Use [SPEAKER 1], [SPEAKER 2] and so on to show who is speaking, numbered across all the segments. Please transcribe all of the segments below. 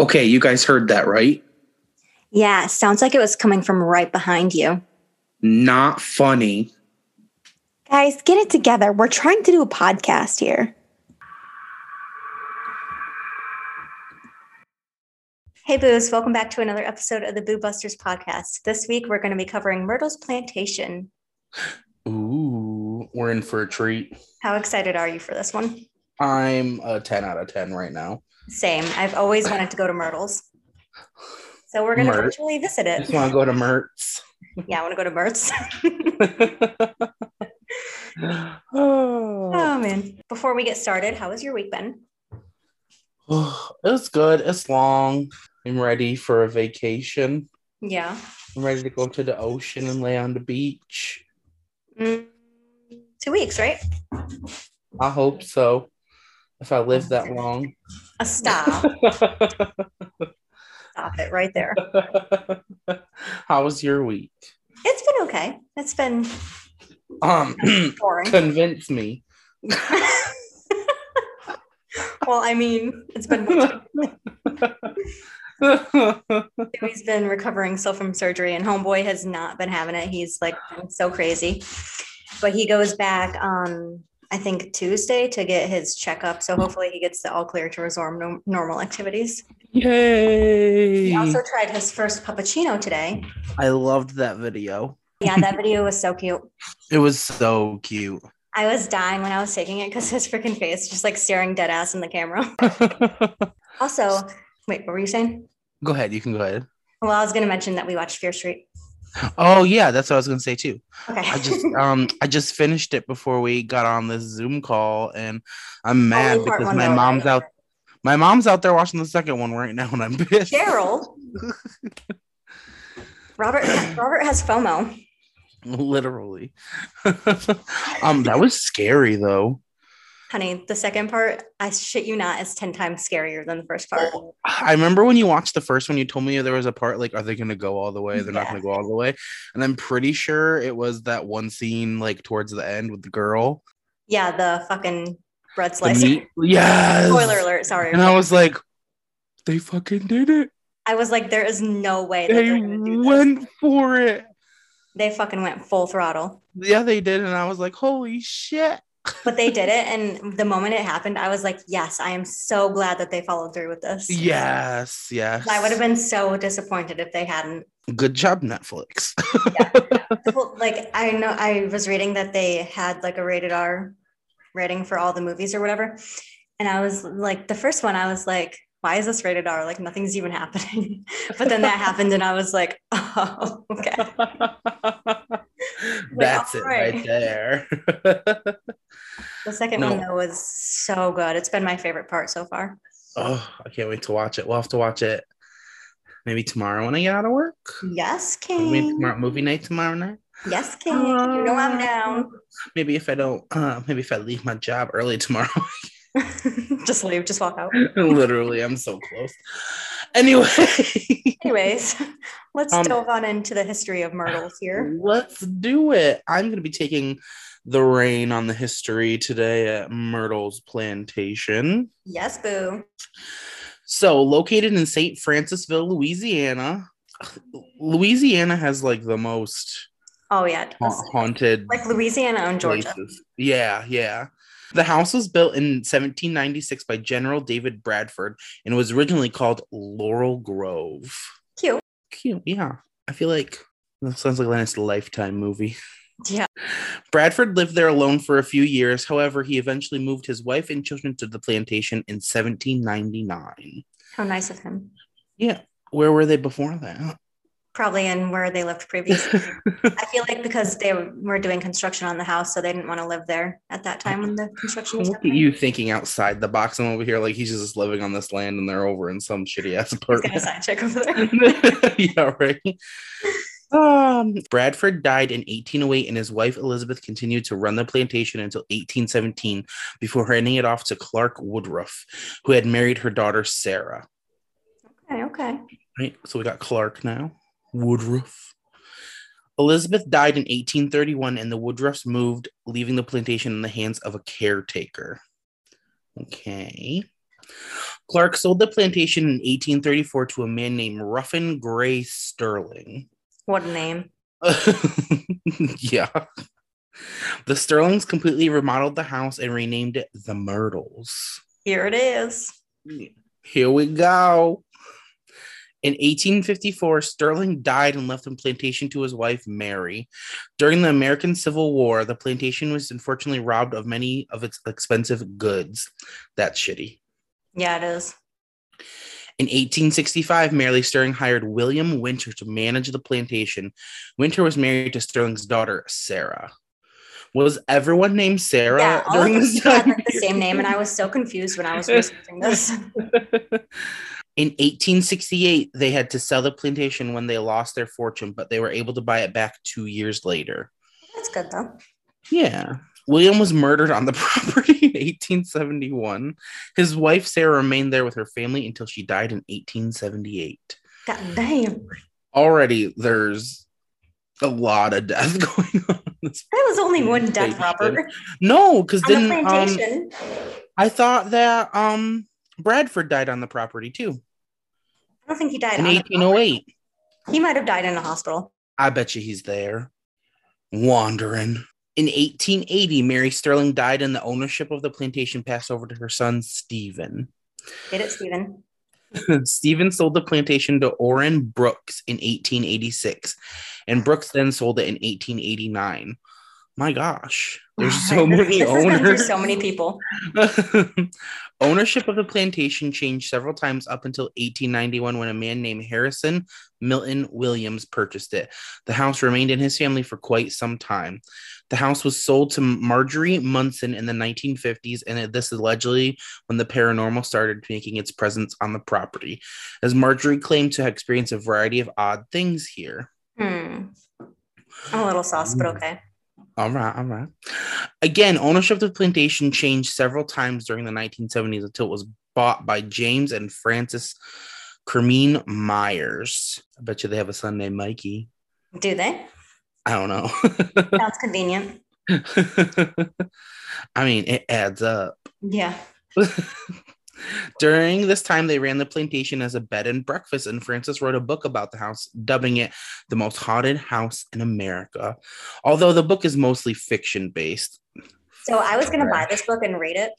[SPEAKER 1] Okay, you guys heard that, right?
[SPEAKER 2] Yeah, sounds like it was coming from right behind you.
[SPEAKER 1] Not funny.
[SPEAKER 3] Guys, get it together. We're trying to do a podcast here.
[SPEAKER 2] Hey, Boos, welcome back to another episode of the Boo Busters podcast. This week, we're going to be covering Myrtle's Plantation.
[SPEAKER 1] Ooh, we're in for a treat.
[SPEAKER 2] How excited are you for this one?
[SPEAKER 1] I'm a 10 out of 10 right now.
[SPEAKER 2] Same. I've always wanted to go to Myrtle's. So we're going to
[SPEAKER 1] Myrt.
[SPEAKER 2] virtually visit it.
[SPEAKER 1] just want to go to Mertz.
[SPEAKER 2] Yeah, I want to go to Mertz.
[SPEAKER 1] oh,
[SPEAKER 2] oh, man. Before we get started, how has your week been?
[SPEAKER 1] it's good. It's long. I'm ready for a vacation.
[SPEAKER 2] Yeah.
[SPEAKER 1] I'm ready to go to the ocean and lay on the beach.
[SPEAKER 2] Mm, two weeks, right?
[SPEAKER 1] I hope so. If I live that long.
[SPEAKER 2] A stop. Stop it right there.
[SPEAKER 1] How was your week?
[SPEAKER 2] It's been okay. It's been
[SPEAKER 1] Um,
[SPEAKER 2] boring.
[SPEAKER 1] convince me.
[SPEAKER 2] well, I mean, it's been He's been recovering still from surgery, and Homeboy has not been having it. He's like so crazy. But he goes back on, I think, Tuesday to get his checkup. So hopefully he gets the all clear to resume no- normal activities.
[SPEAKER 1] Yay!
[SPEAKER 2] He also tried his first puppuccino today.
[SPEAKER 1] I loved that video.
[SPEAKER 2] Yeah, that video was so cute.
[SPEAKER 1] It was so cute.
[SPEAKER 2] I was dying when I was taking it because his freaking face just like staring dead ass in the camera. Also, wait, what were you saying?
[SPEAKER 1] go ahead. You can go ahead.
[SPEAKER 2] Well, I was going to mention that we watched Fear Street.
[SPEAKER 1] Oh yeah, that's what I was gonna say too.
[SPEAKER 2] Okay.
[SPEAKER 1] I just um I just finished it before we got on this Zoom call, and I'm mad because my
[SPEAKER 2] though,
[SPEAKER 1] mom's
[SPEAKER 2] right?
[SPEAKER 1] out. My mom's out there watching the second one right now, and I'm pissed.
[SPEAKER 2] Cheryl. Robert Robert has FOMO.
[SPEAKER 1] Literally. um, that was scary though.
[SPEAKER 2] Honey, the second part, I shit you not, is 10 times scarier than the first part.
[SPEAKER 1] Oh, I remember when you watched the first one, you told me there was a part like, are they gonna go all the way? They're not gonna go all the way. And I'm pretty sure it was that one scene like towards the end with the girl.
[SPEAKER 2] Yeah, the fucking bread
[SPEAKER 1] The
[SPEAKER 2] slice.
[SPEAKER 1] meat. Yes.
[SPEAKER 2] Spoiler alert, sorry.
[SPEAKER 1] And I was like, they fucking did it.
[SPEAKER 2] I was like, there is no way that
[SPEAKER 1] They
[SPEAKER 2] they're gonna do this.
[SPEAKER 1] went for it.
[SPEAKER 2] They fucking went full throttle.
[SPEAKER 1] Yeah, they did. And I was like, holy shit.
[SPEAKER 2] But they did it. And the moment it happened, I was like, yes, I am so glad that they followed through with this.
[SPEAKER 1] Yes, yes.
[SPEAKER 2] I would have been so disappointed if they hadn't.
[SPEAKER 1] Good job, Netflix.
[SPEAKER 2] Well, like I know I was reading that they had like a rated R rating for all the movies or whatever. And I was like, the first one, I was like, why is this rated R? Like nothing's even happening. but then that happened and I was like, oh, okay.
[SPEAKER 1] That's it right there.
[SPEAKER 2] The second
[SPEAKER 1] No.
[SPEAKER 2] one though was so good. It's been my favorite part so far.
[SPEAKER 1] oh, I can't wait to watch it. We'll have to watch it maybe tomorrow when I get out of work.
[SPEAKER 2] Yes,
[SPEAKER 1] Maybe tomorrow, movie night tomorrow night.
[SPEAKER 2] Yes, King. You know I'm down.
[SPEAKER 1] Maybe if I don't, uh, maybe if I leave my job early tomorrow.
[SPEAKER 2] just leave, just walk out.
[SPEAKER 1] Literally, I'm so close. Anyway,
[SPEAKER 2] Anyways, let's
[SPEAKER 1] Um,
[SPEAKER 2] delve on into the history of myrtles here.
[SPEAKER 1] let's do it. I'm going to be taking the reign on the history today at Myrtle's Plantation.
[SPEAKER 2] Yes, boo.
[SPEAKER 1] So, located in St. Francisville, Louisiana. Louisiana has like the most
[SPEAKER 2] Oh yeah.
[SPEAKER 1] ha- haunted
[SPEAKER 2] Like Louisiana and Georgia.
[SPEAKER 1] places. Yeah, yeah. The house was built in 1796 by General David Bradford and was originally called Laurel Grove.
[SPEAKER 2] Cute.
[SPEAKER 1] Cute, yeah. I feel like that sounds like nice lifetime movie.
[SPEAKER 2] Yeah.
[SPEAKER 1] Bradford lived there alone for a few years. However, he eventually moved his wife and children to the plantation in 1799.
[SPEAKER 2] How nice of him.
[SPEAKER 1] Yeah. Where were they before that?
[SPEAKER 2] Probably in where they lived previously. I feel like because they were doing construction on the house, so they didn't want to live there at that time when the construction was
[SPEAKER 1] Look at you thinking outside the box. I'm over here like he's just living on this land and they're over in some shitty ass
[SPEAKER 2] He's gonna
[SPEAKER 1] apartment.
[SPEAKER 2] check over there.
[SPEAKER 1] yeah, right. Um, Bradford died in 1808, and his wife Elizabeth continued to run the plantation until 1817 before handing it off to Clark Woodruff, who had married her daughter Sarah.
[SPEAKER 2] Okay, okay.
[SPEAKER 1] Right, so we got Clark now. Woodruff. Elizabeth died in 1831, and the Woodruffs moved, leaving the plantation in the hands of a caretaker. Okay. Clark sold the plantation in 1834 to a man named Ruffin Gray Stirling.
[SPEAKER 2] What a name.
[SPEAKER 1] yeah. The Stirlings completely remodeled the house and renamed it the Myrtles.
[SPEAKER 2] Here it is.
[SPEAKER 1] Here we go. In 1854, Stirling died and left the plantation to his wife, Mary. During the American Civil War, the plantation was unfortunately robbed of many of its expensive goods. That's shitty.
[SPEAKER 2] Yeah, it is.
[SPEAKER 1] In 1865, Mary Stirling hired William Winter to manage the plantation. Winter was married to Stirling's daughter, Sarah. Was everyone named Sarah
[SPEAKER 2] Yeah,
[SPEAKER 1] during this
[SPEAKER 2] had
[SPEAKER 1] time?
[SPEAKER 2] like the same name, and I was so confused when I was researching this.
[SPEAKER 1] In 1868, they had to sell the plantation when they lost their fortune, but they were able to buy it back two years later.
[SPEAKER 2] That's good though.
[SPEAKER 1] Yeah. William was murdered on the property in 1871. His wife, Sarah, remained there with her family until she died in 1878.
[SPEAKER 2] God damn.
[SPEAKER 1] Already, there's a lot of death going on.
[SPEAKER 2] That was only one death. Robert.
[SPEAKER 1] No, because
[SPEAKER 2] On the
[SPEAKER 1] then um. I thought that um Bradford died on the property too
[SPEAKER 2] I don't think he died
[SPEAKER 1] in
[SPEAKER 2] on the
[SPEAKER 1] 1808.
[SPEAKER 2] He might have died in a hospital.
[SPEAKER 1] I bet you he's there, wandering. In 1880, Mary Stirling died, and the ownership of the plantation passed over to her son Stephen.
[SPEAKER 2] Get it, Stephen?
[SPEAKER 1] Stephen sold the plantation to Orrin Brooks in 1886, and Brooks then sold it in 1889. My gosh, there's so many
[SPEAKER 2] this has been through
[SPEAKER 1] owners.
[SPEAKER 2] so many people.
[SPEAKER 1] Ownership of the plantation changed several times up until 1891 when a man named Harrison Milton Williams purchased it. The house remained in his family for quite some time. The house was sold to Marjorie Munson in the 1950s, and this is allegedly when the paranormal started making its presence on the property, as Marjorie claimed to have experienced a variety of odd things here.
[SPEAKER 2] Hmm. I'm a little sauce, but okay.
[SPEAKER 1] All right, all right. Again, ownership of the plantation changed several times during the 1970s until it was bought by James and Frances Kermeen Myers. I bet you they have a son named Mikey.
[SPEAKER 2] Do they?
[SPEAKER 1] I don't know.
[SPEAKER 2] Sounds convenient.
[SPEAKER 1] I mean, it adds up.
[SPEAKER 2] Yeah.
[SPEAKER 1] During this time, they ran the plantation as a bed and breakfast, and Frances wrote a book about the house, dubbing it the most haunted house in America. Although the book is mostly fiction based.
[SPEAKER 2] So I was gonna buy this book and read it,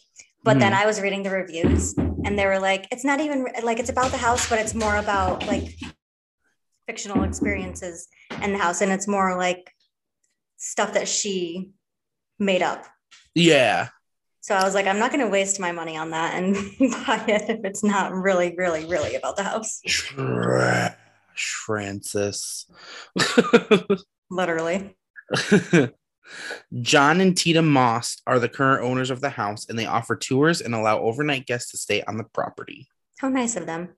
[SPEAKER 2] but then
[SPEAKER 1] Mhm.
[SPEAKER 2] I was reading the reviews, and they were like, "It's not even like it's about the house, but it's more about like fictional experiences in the house, and it's more like stuff that she made up."
[SPEAKER 1] Yeah.
[SPEAKER 2] So I was like, I'm not going to waste my money on that and buy it if it's not really, really, really about the house.
[SPEAKER 1] Trash, Frances.
[SPEAKER 2] Literally.
[SPEAKER 1] John and Teeta Moss are the current owners of the house, and they offer tours and allow overnight guests to stay on the property.
[SPEAKER 2] How nice of them.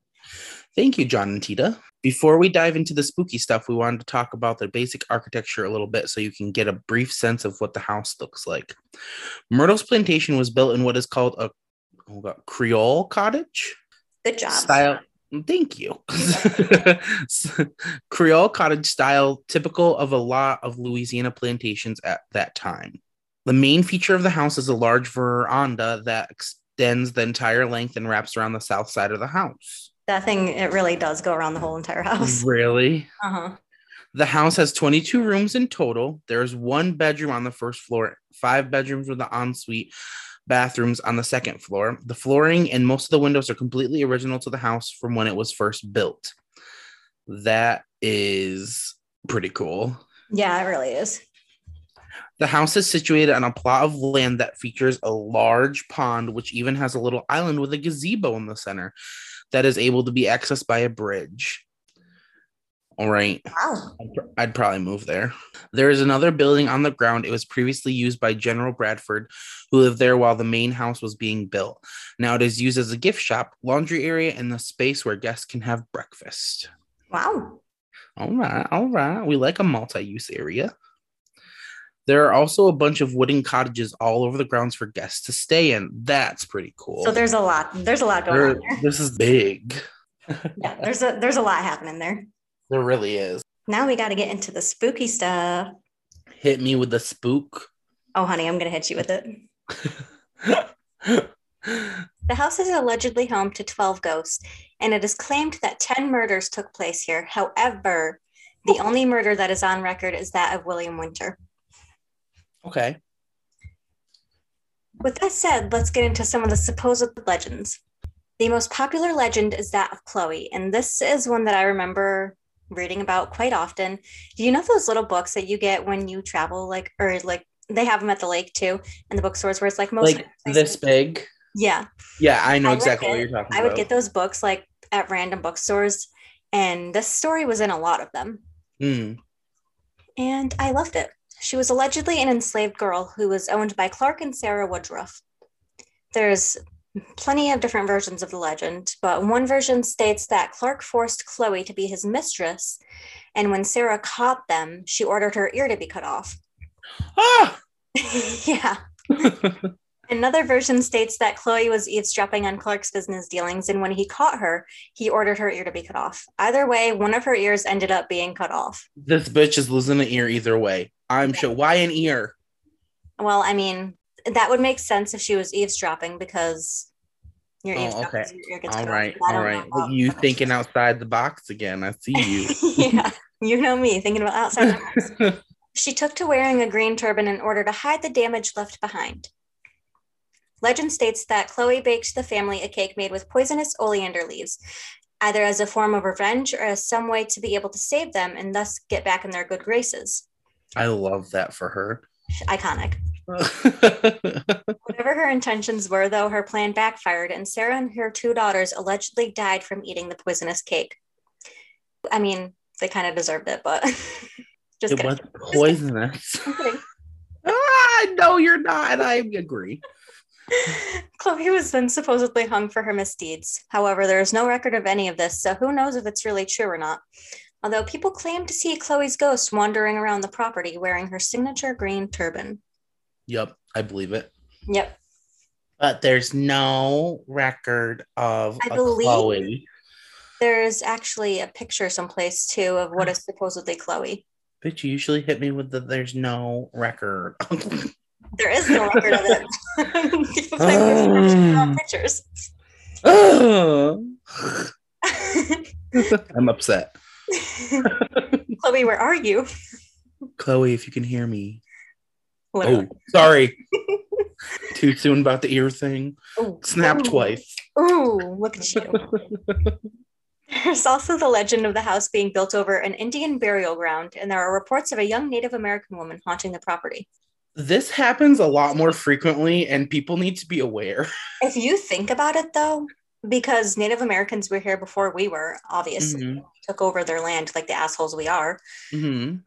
[SPEAKER 1] Thank you, John and Teeta. Before we dive into the spooky stuff, we wanted to talk about the basic architecture a little bit so you can get a brief sense of what the house looks like. Myrtle's plantation was built in what is called a oh God, Creole cottage
[SPEAKER 2] Good job.
[SPEAKER 1] style. Thank you. Creole cottage style, typical of a lot of Louisiana plantations at that time. The main feature of the house is a large veranda that extends the entire length and wraps around the south side of the house.
[SPEAKER 2] That thing, it really does go around the whole entire house.
[SPEAKER 1] Really?
[SPEAKER 2] Uh huh.
[SPEAKER 1] The house has 22 rooms in total. There's one bedroom on the first floor, five bedrooms with the ensuite bathrooms on the second floor. The flooring and most of the windows are completely original to the house from when it was first built. That is pretty cool.
[SPEAKER 2] Yeah, it really is.
[SPEAKER 1] The house is situated on a plot of land that features a large pond, which even has a little island with a gazebo in the center that is able to be accessed by a bridge. All right.
[SPEAKER 2] Wow.
[SPEAKER 1] I'd, pr- I'd probably move there. There is another building on the ground. It was previously used by General Bradford, who lived there while the main house was being built. Now it is used as a gift shop, laundry area, and the space where guests can have breakfast.
[SPEAKER 2] Wow.
[SPEAKER 1] All right, all right. We like a multi-use area. There are also a bunch of wooden cottages all over the grounds for guests to stay in. That's pretty cool.
[SPEAKER 2] So there's a lot. There's a lot going
[SPEAKER 1] There-
[SPEAKER 2] on there.
[SPEAKER 1] this is big.
[SPEAKER 2] Yeah, there's a there's a lot happening there.
[SPEAKER 1] There really is.
[SPEAKER 2] Now we got to get into the spooky stuff.
[SPEAKER 1] Hit me with the spook.
[SPEAKER 2] Oh, honey, I'm gonna hit you with it. The house is allegedly home to 12 ghosts, and it is claimed that 10 murders took place here. However, the only murder that is on record is that of William Winter.
[SPEAKER 1] Okay.
[SPEAKER 2] With that said, let's get into some of the supposed legends. The most popular legend is that of Chloe, and this is one that I remember reading about quite often. Do you know those little books that you get when you travel, like, or like they have them at the lake too, and the bookstores where it's like most
[SPEAKER 1] Like this big.
[SPEAKER 2] Yeah,
[SPEAKER 1] Yeah, I know
[SPEAKER 2] I
[SPEAKER 1] exactly what you're talking
[SPEAKER 2] I
[SPEAKER 1] about.
[SPEAKER 2] I would get those books like at random bookstores, and this story was in a lot of them.
[SPEAKER 1] Hmm.
[SPEAKER 2] and I loved it. She was allegedly an enslaved girl who was owned by Clark and Sarah Woodruff. There's plenty of different versions of the legend, but one version states that Clark forced Chloe to be his mistress, and when Sarah caught them, she ordered her ear to be cut off.
[SPEAKER 1] Ah!
[SPEAKER 2] yeah. Another version states that Chloe was eavesdropping on Clark's business dealings, and when he caught her, he ordered her ear to be cut off. Either way, one of her ears ended up being cut off.
[SPEAKER 1] this bitch is losing an ear either way. I'm sure. Why an ear?
[SPEAKER 2] Well, I mean, that would make sense if she was eavesdropping because you're
[SPEAKER 1] Oh, okay.
[SPEAKER 2] your ear gets
[SPEAKER 1] All
[SPEAKER 2] cut off.
[SPEAKER 1] right, all right. You thinking outside the box again? I see you.
[SPEAKER 2] yeah, you know me thinking about outside the box. She took to wearing a green turban in order to hide the damage left behind. Legend states that Chloe baked the family a cake made with poisonous oleander leaves, either as a form of revenge or as some way to be able to save them and thus get back in their good graces.
[SPEAKER 1] I love that for her.
[SPEAKER 2] Iconic. Whatever her intentions were, though, her plan backfired, and Sarah and her two daughters allegedly died from eating the poisonous cake. I mean, they kind of deserved it, but just
[SPEAKER 1] it
[SPEAKER 2] kidding.
[SPEAKER 1] was poisonous. Ah, no, you're not. I agree.
[SPEAKER 2] Chloe was then supposedly hung for her misdeeds. However, there is no record of any of this, so who knows if it's really true or not. Although people claim to see Chloe's ghost wandering around the property wearing her signature green turban.
[SPEAKER 1] Yep, I believe it.
[SPEAKER 2] Yep.
[SPEAKER 1] But there's no record of
[SPEAKER 2] I
[SPEAKER 1] a
[SPEAKER 2] believe-
[SPEAKER 1] Chloe.
[SPEAKER 2] There's actually a picture someplace too of what is supposedly Chloe.
[SPEAKER 1] Bitch, you usually hit me with the there's no record.
[SPEAKER 2] There is no record of it. People claim there's no
[SPEAKER 1] Um.
[SPEAKER 2] pictures.
[SPEAKER 1] I'm upset.
[SPEAKER 2] Chloe, where are you?
[SPEAKER 1] Chloe, if you can hear me.
[SPEAKER 2] Literally.
[SPEAKER 1] Oh, sorry. Too soon about the ear thing.
[SPEAKER 2] Ooh.
[SPEAKER 1] Snap
[SPEAKER 2] Ooh.
[SPEAKER 1] twice.
[SPEAKER 2] Ooh, look at you. There's also the legend of the house being built over an Indian burial ground, and there are reports of a young Native American woman haunting the property.
[SPEAKER 1] This happens a lot more frequently, and people need to be aware.
[SPEAKER 2] If you think about it, though, because Native Americans were here before we were, obviously,
[SPEAKER 1] Mhm,
[SPEAKER 2] took over their land like the assholes we are.
[SPEAKER 1] mhm.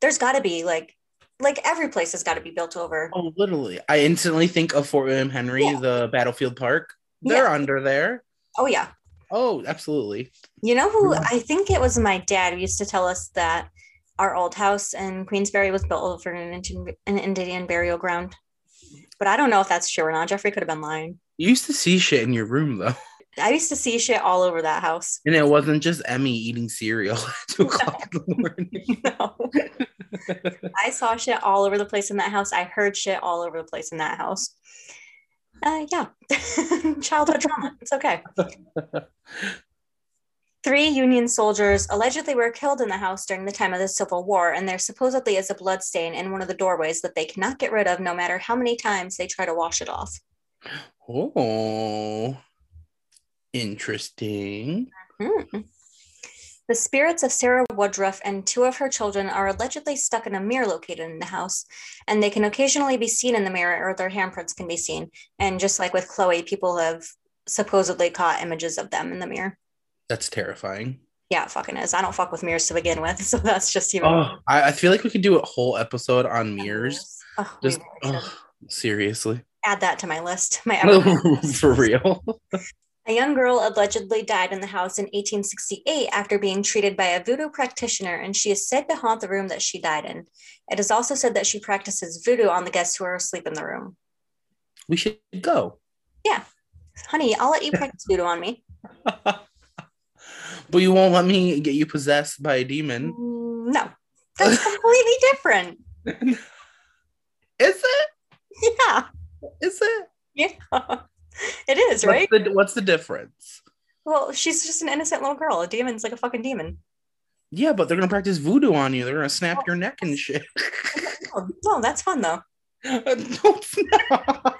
[SPEAKER 2] There's got to be like, like every place has got to be built over.
[SPEAKER 1] Oh, literally. I instantly think of Fort William Henry,
[SPEAKER 2] Yeah.
[SPEAKER 1] the battlefield park. They're
[SPEAKER 2] Yeah.
[SPEAKER 1] under there.
[SPEAKER 2] Oh yeah,
[SPEAKER 1] Oh, absolutely.
[SPEAKER 2] You know who? I think it was my dad who used to tell us that our old house in Queensbury was built over an Indian, an Indian burial ground. But I don't know if that's true or not. Jeffrey could have been lying.
[SPEAKER 1] You used to see shit in your room though.
[SPEAKER 2] I used to see shit all over that house.
[SPEAKER 1] And it wasn't just Emmy eating cereal at two o'clock in the morning.
[SPEAKER 2] No. I saw shit all over the place in that house. I heard shit all over the place in that house. Uh, yeah, childhood trauma. It's okay. Three Union soldiers allegedly were killed in the house during the time of the Civil War, and there supposedly is a blood stain in one of the doorways that they cannot get rid of no matter how many times they try to wash it off.
[SPEAKER 1] Oh, interesting.
[SPEAKER 2] Hmm. The spirits of Sarah Woodruff and two of her children are allegedly stuck in a mirror located in the house, and they can occasionally be seen in the mirror or their handprints can be seen. And just like with Chloe, people have supposedly caught images of them in the mirror.
[SPEAKER 1] That's terrifying.
[SPEAKER 2] Yeah, it fucking is. I don't fuck with mirrors to begin with, so that's just even.
[SPEAKER 1] Oh, I, I feel like we could do a whole episode on mirrors.
[SPEAKER 2] Oh,
[SPEAKER 1] Just
[SPEAKER 2] really
[SPEAKER 1] oh, seriously.
[SPEAKER 2] add that to my list. My
[SPEAKER 1] For real.
[SPEAKER 2] a young girl allegedly died in the house in 1868 after being treated by a voodoo practitioner, and she is said to haunt the room that she died in. It is also said that she practices voodoo on the guests who are asleep in the room.
[SPEAKER 1] We should go. Yeah.
[SPEAKER 2] Honey, I'll let you practice voodoo on me.
[SPEAKER 1] But you won't let me get you possessed by a demon.
[SPEAKER 2] Mm, No, that's completely different.
[SPEAKER 1] Is it?
[SPEAKER 2] Yeah,
[SPEAKER 1] Is it?
[SPEAKER 2] yeah. It is, right?
[SPEAKER 1] What's the, what's the difference?
[SPEAKER 2] Well, she's just an innocent little girl. A demon's like a fucking demon.
[SPEAKER 1] Yeah, but they're gonna practice voodoo on you. They're gonna snap your neck and shit.
[SPEAKER 2] Oh, no, that's fun though.
[SPEAKER 1] no, it's not.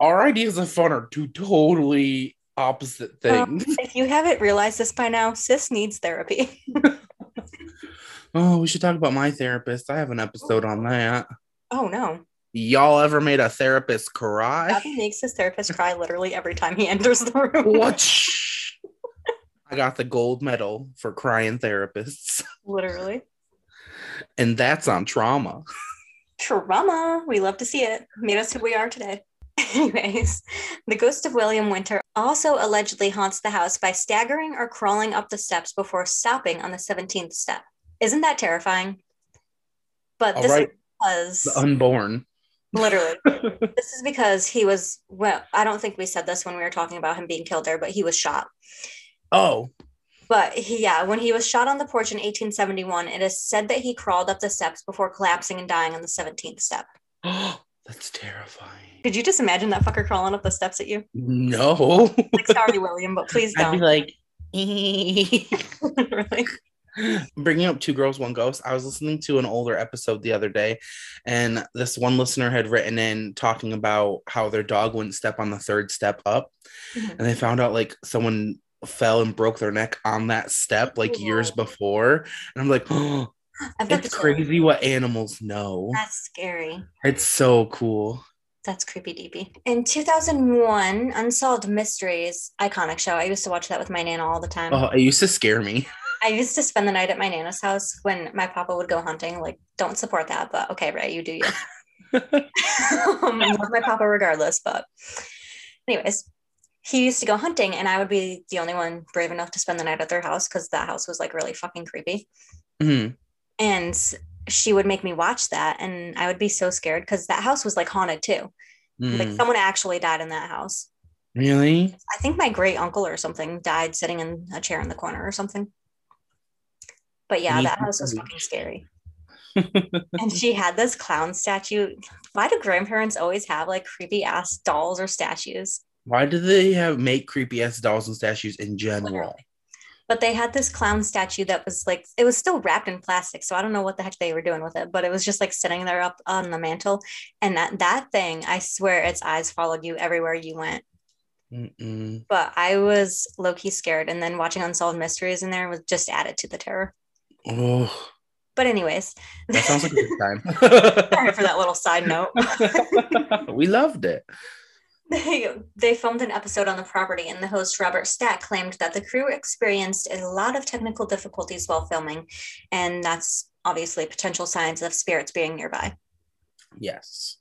[SPEAKER 1] Our ideas of fun are two totally opposite
[SPEAKER 2] Um,
[SPEAKER 1] things.
[SPEAKER 2] if you haven't realized this by now, sis needs therapy.
[SPEAKER 1] oh, we should talk about my therapist. I have an episode on that.
[SPEAKER 2] Oh no.
[SPEAKER 1] Y'all ever made a therapist cry?
[SPEAKER 2] Gabby makes his therapist cry literally every time he enters the room.
[SPEAKER 1] What? I got the gold medal for crying therapists,
[SPEAKER 2] literally.
[SPEAKER 1] and that's on trauma.
[SPEAKER 2] Trauma. We love to see it. Made us who we are today. Anyways, the ghost of William Winter also allegedly haunts the house by staggering or crawling up the steps before stopping on the 17th step. Isn't that terrifying? But
[SPEAKER 1] All
[SPEAKER 2] this
[SPEAKER 1] right.
[SPEAKER 2] is because
[SPEAKER 1] The unborn.
[SPEAKER 2] literally this is because he was well, I don't think we said this when we were talking about him being killed there, but he was shot.
[SPEAKER 1] Oh,
[SPEAKER 2] But he, yeah, when he was shot on the porch in 1871, it is said that he crawled up the steps before collapsing and dying on the 17th step.
[SPEAKER 1] that's terrifying.
[SPEAKER 2] Could you just imagine that fucker crawling up the steps at you?
[SPEAKER 1] No.
[SPEAKER 2] Like, sorry, William, but please don't.
[SPEAKER 1] I'd be
[SPEAKER 2] don't.
[SPEAKER 1] like,
[SPEAKER 2] Really?
[SPEAKER 1] bringing up two girls one ghost i was listening to an older episode the other day and this one listener had written in talking about how their dog wouldn't step on the third step up
[SPEAKER 2] Mhm.
[SPEAKER 1] and they found out like someone fell and broke their neck on that step like years
[SPEAKER 2] Whoa.
[SPEAKER 1] before and i'm like oh
[SPEAKER 2] I've got
[SPEAKER 1] it's crazy what animals know
[SPEAKER 2] That's scary.
[SPEAKER 1] it's so cool
[SPEAKER 2] That's creepy deepy. In 2001, Unsolved Mysteries, iconic show. I used to watch that with my nana all the time.
[SPEAKER 1] oh it used to scare me
[SPEAKER 2] I used to spend the night at my nana's house when my papa would go hunting. Like, don't support that, but okay, Ray, you do you. um, love my papa regardless. But, anyways, he used to go hunting, and I would be the only one brave enough to spend the night at their house because that house was like really fucking creepy.
[SPEAKER 1] Mhm.
[SPEAKER 2] And she would make me watch that, and I would be so scared because that house was like haunted too. Like
[SPEAKER 1] Mm.
[SPEAKER 2] someone actually died in that house.
[SPEAKER 1] really
[SPEAKER 2] I think my great uncle or something died sitting in a chair in the corner or something. But yeah, that house was fucking scary. and she had this clown statue. Why do grandparents always have like creepy ass dolls or statues?
[SPEAKER 1] why do they have make creepy ass dolls and statues in general
[SPEAKER 2] Literally. But they had this clown statue that was like it was still wrapped in plastic, so I don't know what the heck they were doing with it, but it was just like sitting there up on the mantle. And that that thing, I swear its eyes followed you everywhere you went.
[SPEAKER 1] Mm-mm.
[SPEAKER 2] But I was low key scared, and then watching Unsolved Mysteries in there was just added to the terror.
[SPEAKER 1] oh
[SPEAKER 2] But anyways,
[SPEAKER 1] that sounds like a good time
[SPEAKER 2] sorry for that little side note.
[SPEAKER 1] we loved it.
[SPEAKER 2] They, they filmed an episode on the property, and the host Robert Stack claimed that the crew experienced a lot of technical difficulties while filming, and that's obviously potential signs of spirits being nearby.
[SPEAKER 1] Yes.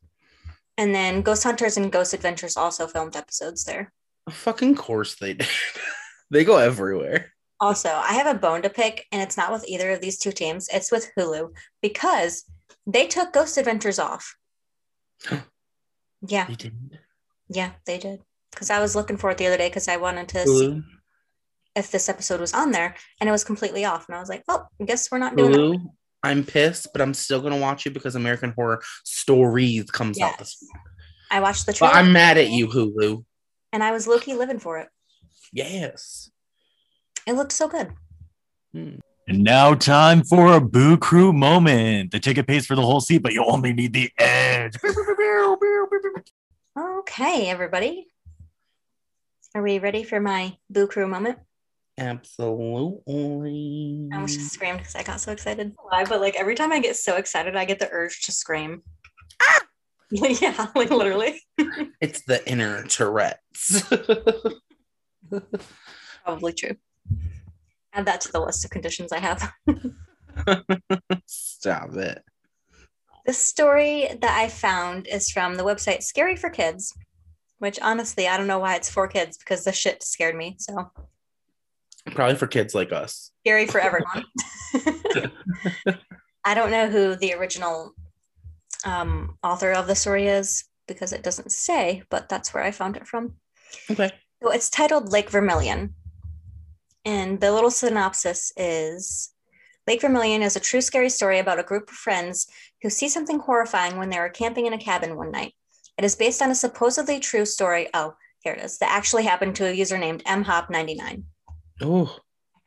[SPEAKER 2] And then Ghost Hunters and Ghost Adventures also filmed episodes there.
[SPEAKER 1] Fucking course they did. they go everywhere.
[SPEAKER 2] Also, I have a bone to pick, and it's not with either of these two teams, it's with Hulu because they took Ghost Adventures off. yeah,
[SPEAKER 1] They didn't.
[SPEAKER 2] Yeah, they did. Because I was looking for it the other day because I wanted to see if this episode was on there and it was completely off. And I was like, oh, I guess we're not doing that.
[SPEAKER 1] I'm pissed, but I'm still gonna watch it because American Horror Stories comes out this.
[SPEAKER 2] Yes. I watched the
[SPEAKER 1] But I'm mad at you, Hulu.
[SPEAKER 2] and I was low key living for it.
[SPEAKER 1] Yes.
[SPEAKER 2] It looked so good. Hmm.
[SPEAKER 4] And now, time for a Boo Crew moment. The ticket pays for the whole seat, but you only need the edge.
[SPEAKER 2] Okay, everybody. Are we ready for my Boo Crew moment?
[SPEAKER 1] Absolutely.
[SPEAKER 2] I almost just screamed because I got so excited. Why? But like every time I get so excited, I get the urge to scream. Ah! yeah, like literally.
[SPEAKER 1] It's the inner Tourette's.
[SPEAKER 2] Probably true. Add that to the list of conditions I have.
[SPEAKER 1] Stop it.
[SPEAKER 2] The story that I found is from the website Scary for Kids, which honestly, I don't know why it's for kids because the shit scared me. So
[SPEAKER 1] Probably for kids like us.
[SPEAKER 2] scary for everyone. I don't know who the original um, author of the story is because it doesn't say, but that's where I found it from.
[SPEAKER 1] Okay.
[SPEAKER 2] So it's titled Lake Vermilion. And the little synopsis is Lake Vermilion is a true scary story about a group of friends who see something horrifying when they are camping in a cabin one night. It is based on a supposedly true story. Oh, here it is. That actually happened to a user named mhop99.
[SPEAKER 1] Oh,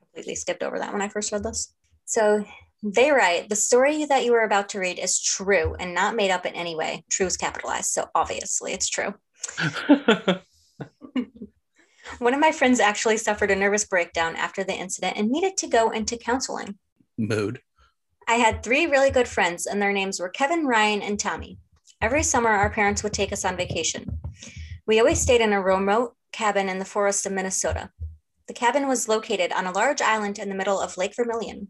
[SPEAKER 2] Completely skipped over that when I first read this. So they write the story that you are about to read is true and not made up in any way. True is capitalized, so obviously it's true. One of my friends actually suffered a nervous breakdown after the incident and needed to go into counseling.
[SPEAKER 1] Mood.
[SPEAKER 2] I had three really good friends, and their names were Kevin, Ryan, and Tommy. Every summer, our parents would take us on vacation. We always stayed in a remote cabin in the forest of Minnesota. The cabin was located on a large island in the middle of Lake Vermilion.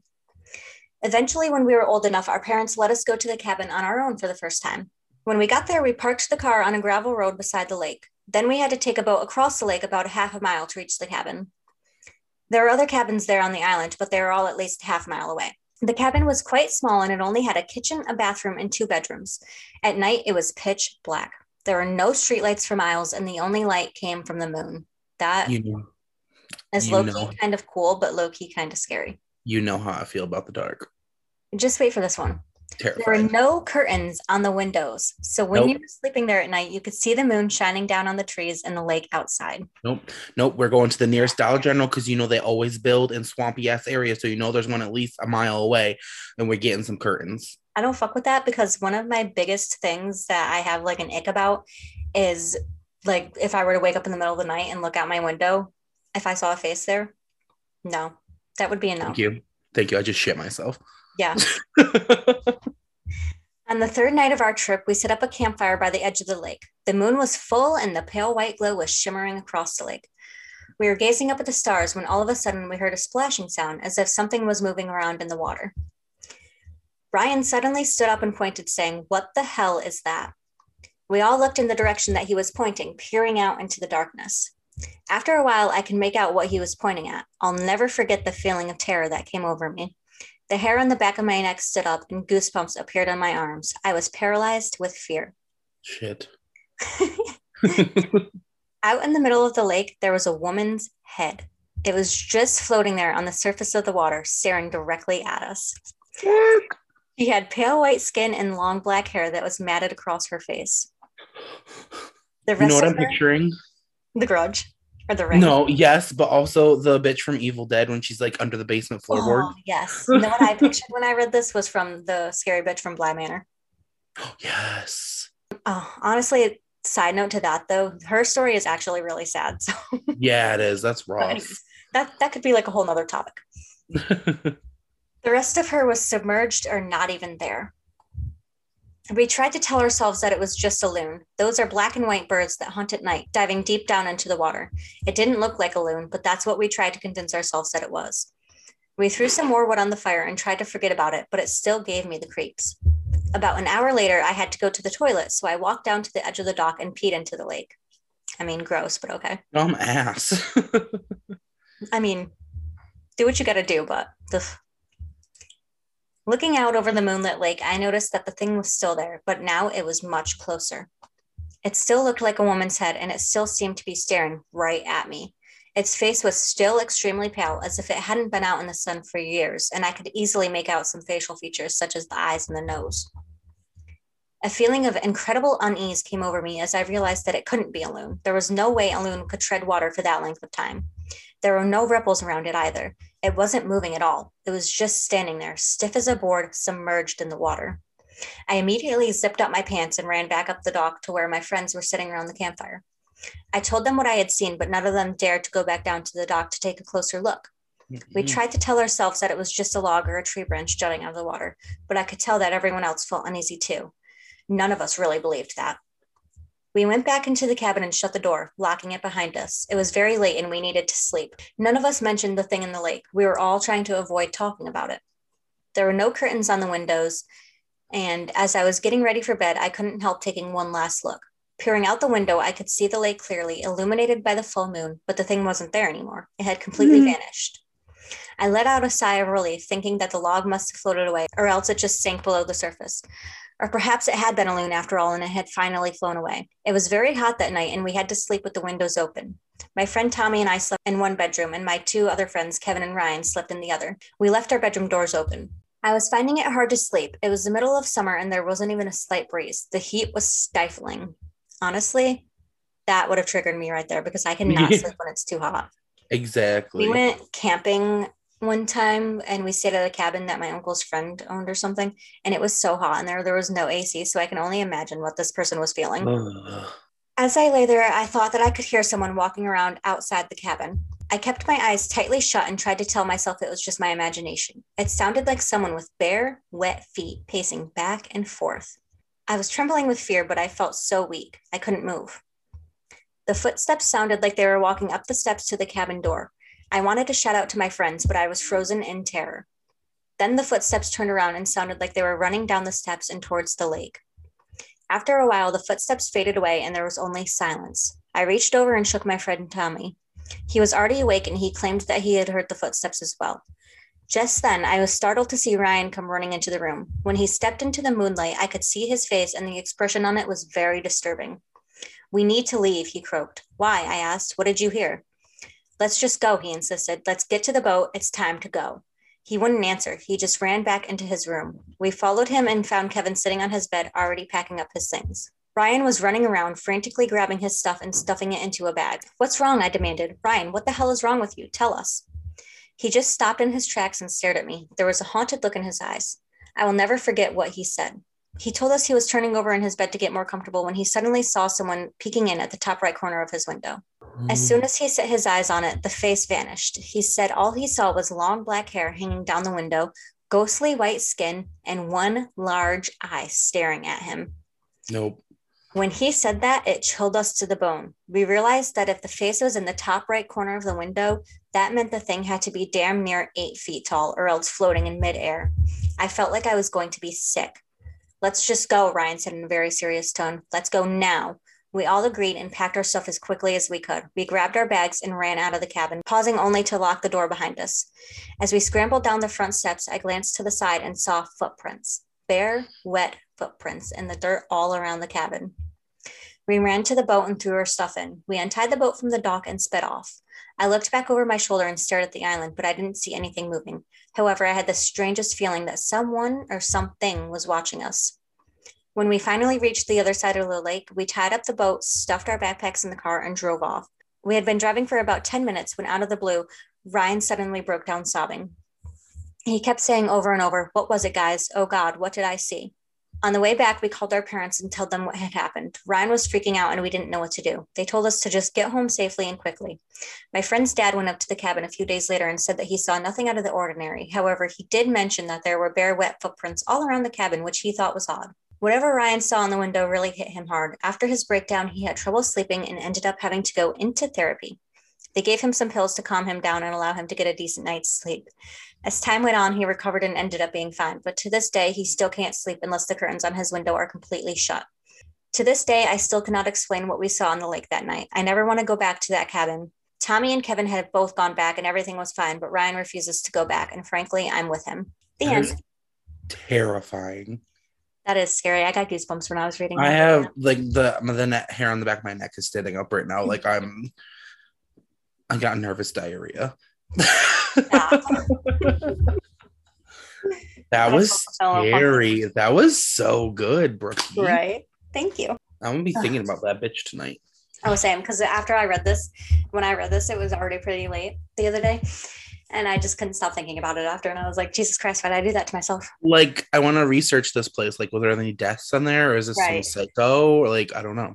[SPEAKER 2] Eventually, when we were old enough, our parents let us go to the cabin on our own for the first time. When we got there, we parked the car on a gravel road beside the lake. Then we had to take a boat across the lake about a half a mile to reach the cabin. There were other cabins there on the island, but they were all at least half a mile away. The cabin was quite small and it only had a kitchen, a bathroom, and two bedrooms. At night, it was pitch black. There were no streetlights for miles, and the only light came from the moon. That
[SPEAKER 1] You know,
[SPEAKER 2] is
[SPEAKER 1] you
[SPEAKER 2] low key kind of cool, but low key kind of scary.
[SPEAKER 1] you know how I feel about the dark.
[SPEAKER 2] Just wait for this one. There were no curtains on the windows. So when
[SPEAKER 1] Nope.
[SPEAKER 2] you were sleeping there at night, you could see the moon shining down on the trees and the lake outside.
[SPEAKER 1] Nope. Nope. We're going to the nearest Dollar General because you know they always build in swampy ass areas. So you know there's one at least a mile away and we're getting some curtains.
[SPEAKER 2] I don't fuck with that because one of my biggest things that I have like an ick about is like if I were to wake up in the middle of the night and look out my window, if I saw a face there, no, that would be a no.
[SPEAKER 1] Thank you. Thank you. I just shit myself.
[SPEAKER 2] Yeah. On the third night of our trip, we set up a campfire by the edge of the lake. The moon was full and the pale white glow was shimmering across the lake. We were gazing up at the stars when all of a sudden we heard a splashing sound as if something was moving around in the water. Ryan suddenly stood up and pointed, saying, What the hell is that? We all looked in the direction that he was pointing, peering out into the darkness. After a while, I can make out what he was pointing at. I'll never forget the feeling of terror that came over me. The hair on the back of my neck stood up and goosebumps appeared on my arms. I was paralyzed with fear.
[SPEAKER 1] Shit.
[SPEAKER 2] Out in the middle of the lake, there was a woman's head. It was just floating there on the surface of the water, staring directly at us. She had pale white skin and long black hair that was matted across her face. The
[SPEAKER 1] You
[SPEAKER 2] rest
[SPEAKER 1] know what I'm
[SPEAKER 2] her,
[SPEAKER 1] picturing?
[SPEAKER 2] the grudge or the ring.
[SPEAKER 1] No, yes, but also the bitch from Evil Dead when she's like under the basement oh, floorboard.
[SPEAKER 2] Oh, yes. You know what I pictured when I read this was from the scary bitch from Bly Manor.
[SPEAKER 1] Yes.
[SPEAKER 2] Oh, honestly, side note to that though, her story is actually really sad. So
[SPEAKER 1] Yeah, it is. That's rough.
[SPEAKER 2] anyways, that that could be like a whole nother topic. The rest of her was submerged or not even there. We tried to tell ourselves that it was just a loon. Those are black and white birds that hunt at night, diving deep down into the water. It didn't look like a loon, but that's what we tried to convince ourselves that it was. We threw some more wood on the fire and tried to forget about it, but it still gave me the creeps. About an hour later, I had to go to the toilet, so I walked down to the edge of the dock and peed into the lake. I mean, gross, but okay.
[SPEAKER 1] Dumb ass.
[SPEAKER 2] I mean, do what you got to do, but ugh. Looking out over the moonlit lake, I noticed that the thing was still there, but now it was much closer. It still looked like a woman's head, and it still seemed to be staring right at me. Its face was still extremely pale, as if it hadn't been out in the sun for years, and I could easily make out some facial features, such as the eyes and the nose. A feeling of incredible unease came over me as I realized that it couldn't be a loon. There was no way a loon could tread water for that length of time. There were no ripples around it either. It wasn't moving at all. It was just standing there, stiff as a board, submerged in the water. I immediately zipped up my pants and ran back up the dock to where my friends were sitting around the campfire. I told them what I had seen, but none of them dared to go back down to the dock to take a closer look. We tried to tell ourselves that it was just a log or a tree branch jutting out of the water, but I could tell that everyone else felt uneasy too. None of us really believed that. We went back into the cabin and shut the door, locking it behind us. It was very late and we needed to sleep. None of us mentioned the thing in the lake. We were all trying to avoid talking about it. There were no curtains on the windows, and as I was getting ready for bed, I couldn't help taking one last look. Peering out the window, I could see the lake clearly, illuminated by the full moon, but the thing wasn't there anymore. It had completely
[SPEAKER 3] Mhm.
[SPEAKER 2] vanished. I let out a sigh of relief, thinking that the log must have floated away, or else it just sank below the surface. Or perhaps it had been a loon after all and it had finally flown away. It was very hot that night and we had to sleep with the windows open. My friend Tommy and I slept in one bedroom, and my two other friends, Kevin and Ryan, slept in the other. We left our bedroom doors open. I was finding it hard to sleep. It was the middle of summer and there wasn't even a slight breeze. The heat was stifling. honestly, that would have triggered me right there because I cannot
[SPEAKER 1] Yeah.
[SPEAKER 2] sleep when it's too hot.
[SPEAKER 1] Exactly.
[SPEAKER 2] We went camping one time and we stayed at a cabin that my uncle's friend owned or something, and it was so hot and there there was no AC, so I can only imagine what this person was feeling.
[SPEAKER 1] Ugh.
[SPEAKER 2] As I lay there, I thought that I could hear someone walking around outside the cabin. I kept my eyes tightly shut and tried to tell myself it was just my imagination. It sounded like someone with bare, wet feet pacing back and forth. I was trembling with fear, but I felt so weak. I couldn't move. The footsteps sounded like they were walking up the steps to the cabin door. I wanted to shout out to my friends, but I was frozen in terror. Then the footsteps turned around and sounded like they were running down the steps and towards the lake. After a while, the footsteps faded away and there was only silence. I reached over and shook my friend Tommy. He was already awake and he claimed that he had heard the footsteps as well. Just then, I was startled to see Ryan come running into the room. When he stepped into the moonlight, I could see his face and the expression on it was very disturbing. We need to leave, he croaked. Why? I asked. What did you hear? Let's just go, he insisted. Let's get to the boat. It's time to go. He wouldn't answer. He just ran back into his room. We followed him and found Kevin sitting on his bed, already packing up his things. Ryan was running around, frantically grabbing his stuff and stuffing it into a bag. What's wrong? I demanded. Ryan, what the hell is wrong with you? Tell us. He just stopped in his tracks and stared at me. There was a haunted look in his eyes. I will never forget what he said. He told us he was turning over in his bed to get more comfortable when he suddenly saw someone peeking in at the top right corner of his window. As soon mm. as he set his eyes on it, the face vanished. He said all he saw was long black hair hanging down the window, ghostly white skin, and one large eye staring at him.
[SPEAKER 1] Nope.
[SPEAKER 2] When he said that, it chilled us to the bone. We realized that if the face was in the top right corner of the window, that meant the thing had to be damn near eight feet tall or else floating in midair. I felt like I was going to be sick. Let's just go, Ryan said in a very serious tone. Let's go now. We all agreed and packed our stuff as quickly as we could. We grabbed our bags and ran out of the cabin, pausing only to lock the door behind us. As we scrambled down the front steps, I glanced to the side and saw footprints bare, wet footprints in the dirt all around the cabin. We ran to the boat and threw our stuff in. We untied the boat from the dock and sped off. I looked back over my shoulder and stared at the island, but I didn't see anything moving. However, I had the strangest feeling that someone or something was watching us. When we finally reached the other side of the lake, we tied up the boat, stuffed our backpacks in the car, and drove off. We had been driving for about 10 minutes when, out of the blue, Ryan suddenly broke down sobbing. He kept saying over and over, What was it, guys? Oh God, what did I see? On the way back, we called our parents and told them what had happened. Ryan was freaking out and we didn't know what to do. They told us to just get home safely and quickly. My friend's dad went up to the cabin a few days later and said that he saw nothing out of the ordinary. However, he did mention that there were bare, wet footprints all around the cabin, which he thought was odd. Whatever Ryan saw in the window really hit him hard. After his breakdown, he had trouble sleeping and ended up having to go into therapy. They gave him some pills to calm him down and allow him to get a decent night's sleep. As time went on, he recovered and ended up being fine, but to this day, he still can't sleep unless the curtains on his window are completely shut. To this day, I still cannot explain what we saw on the lake that night. I never want to go back to that cabin. Tommy and Kevin had both gone back and everything was fine, but Ryan refuses to go back, and frankly, I'm with him. The
[SPEAKER 1] That
[SPEAKER 2] end.
[SPEAKER 1] terrifying.
[SPEAKER 2] That is scary. I got goosebumps when I was reading.
[SPEAKER 1] I have like the the net hair on the back of my neck is standing up right now. Like I'm, I got nervous diarrhea.
[SPEAKER 2] Stop.
[SPEAKER 1] that was scary. That was so good, Brookie.
[SPEAKER 2] right. Thank you.
[SPEAKER 1] I'm gonna be thinking about that bitch tonight.
[SPEAKER 2] Oh, was saying because after I read this, when I read this, it was already pretty late the other day, and I just couldn't stop thinking about it after. And I was like, Jesus Christ, why did I do that to myself?
[SPEAKER 1] Like, I want to research this place. Like, was there any deaths on there, or is this
[SPEAKER 2] Right.
[SPEAKER 1] some psycho? Or like, I don't know.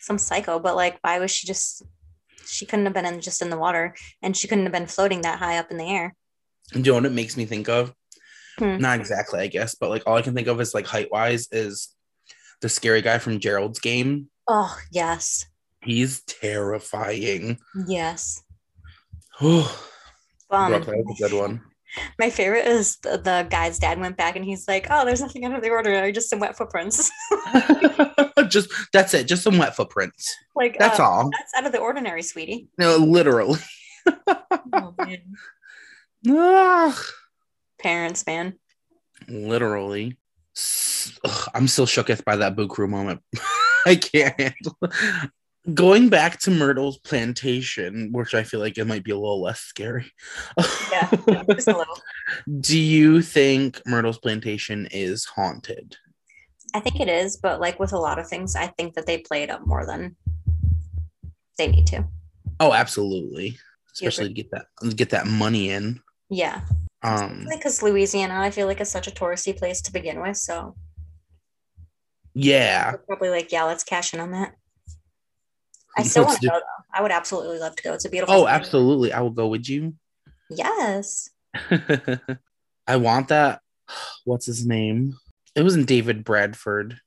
[SPEAKER 2] Some psycho, but like, why was she just? She couldn't have been in just in the water, and she couldn't have been floating that high up in the air.
[SPEAKER 1] Do you know what it makes me think of?
[SPEAKER 2] Hmm.
[SPEAKER 1] Not exactly, I guess, but like all I can think of is like height wise is the scary guy from Gerald's game.
[SPEAKER 2] Oh yes,
[SPEAKER 1] He's terrifying.
[SPEAKER 2] yes.
[SPEAKER 1] Oh,
[SPEAKER 2] Um,
[SPEAKER 1] Brooke, that was a good one.
[SPEAKER 2] My favorite is the, the guy's dad went back and he's like, "Oh, there's nothing out of the ordinary, just some wet footprints."
[SPEAKER 1] just that's it. Just some wet footprints.
[SPEAKER 2] like
[SPEAKER 1] That's
[SPEAKER 2] uh,
[SPEAKER 1] all.
[SPEAKER 2] That's out of the ordinary, sweetie.
[SPEAKER 1] No, literally.
[SPEAKER 2] Oh, man. Parents, man.
[SPEAKER 1] literally. S- ugh, I'm still shooketh by that boo crew moment. I can't handle. Going back to Myrtle's plantation, which I feel like it might be a little less scary.
[SPEAKER 2] Yeah, just a little.
[SPEAKER 1] Do you think Myrtle's plantation is haunted?
[SPEAKER 2] I think it is, but like with a lot of things, I think that they play it up more than they need to.
[SPEAKER 1] Oh, absolutely. Especially to get that get that money in.
[SPEAKER 2] Yeah.
[SPEAKER 1] Um
[SPEAKER 2] Because Louisiana, I feel like is such a touristy place to begin with. So
[SPEAKER 1] yeah.
[SPEAKER 2] we're probably like, yeah, let's cash in on that. I still want to go though. I would absolutely love to go. It's a beautiful.
[SPEAKER 1] Oh,
[SPEAKER 2] city.
[SPEAKER 1] absolutely. I will go with you.
[SPEAKER 2] Yes.
[SPEAKER 1] I want that. What's his name? It wasn't David Bradford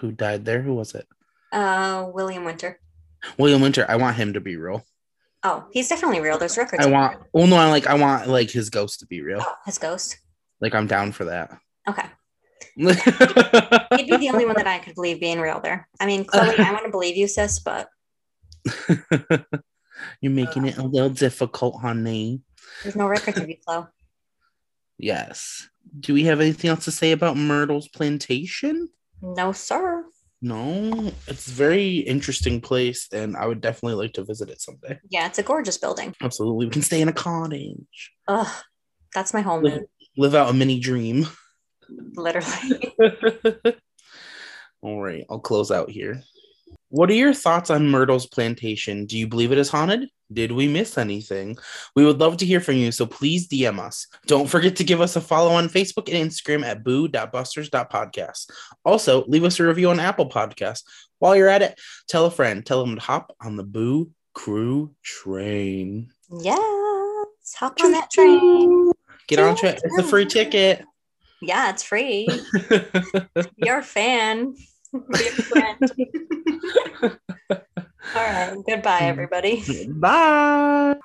[SPEAKER 1] who died there. Who was it?
[SPEAKER 2] Uh, William Winter.
[SPEAKER 1] William Winter. I want him to be real.
[SPEAKER 2] Oh, he's definitely real. There's records.
[SPEAKER 1] I want. Well, no, I like. I want like his ghost to be real.
[SPEAKER 2] Oh, his ghost.
[SPEAKER 1] Like I'm down for that.
[SPEAKER 2] Okay. He'd be the only one that I could believe being real there. I mean, Chloe, I want to believe you, sis, but
[SPEAKER 1] You're making it a little difficult, honey.
[SPEAKER 2] there's no records of you, Chloe.
[SPEAKER 1] Yes. Do we have anything else to say about Myrtle's plantation?
[SPEAKER 2] No, sir.
[SPEAKER 1] No, it's a very interesting place, and I would definitely like to visit it someday.
[SPEAKER 2] Yeah, it's a gorgeous building.
[SPEAKER 1] Absolutely, we can stay in a cottage,
[SPEAKER 2] Ugh, that's my home
[SPEAKER 1] live, live out a mini dream.
[SPEAKER 2] literally.
[SPEAKER 1] All right, I'll close out here. What are your thoughts on Myrtle's plantation? Do you believe it is haunted? Did we miss anything? We would love to hear from you, so please DM us. Don't forget to give us a follow on Facebook and Instagram at boo.busters.podcast. Also, leave us a review on Apple Podcasts. While you're at it, tell a friend, tell them to hop on the Boo Crew train.
[SPEAKER 2] yes, hop on that train.
[SPEAKER 1] Get on train. It's a free ticket.
[SPEAKER 2] Yeah, it's free. You're a fan. Be a friend. All right. Goodbye, everybody.
[SPEAKER 1] Bye.